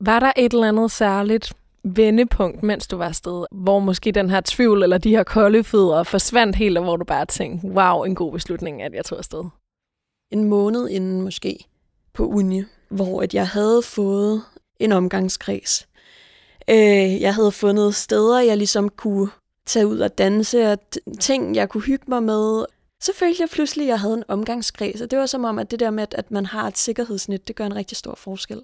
Var der et eller andet særligt vendepunkt, mens du var afsted, hvor måske den her tvivl eller de her kolde fødder forsvandt helt, og hvor du bare tænkte, wow, en god beslutning, at jeg tog afsted? En måned inden måske på uni, hvor at jeg havde fået en omgangskreds. Øh, jeg havde fundet steder, jeg ligesom kunne tage ud og danse, og ting, jeg kunne hygge mig med. Så følte jeg pludselig, at jeg havde en omgangskreds, og det var som om, at det der med, at man har et sikkerhedsnet, det gør en rigtig stor forskel.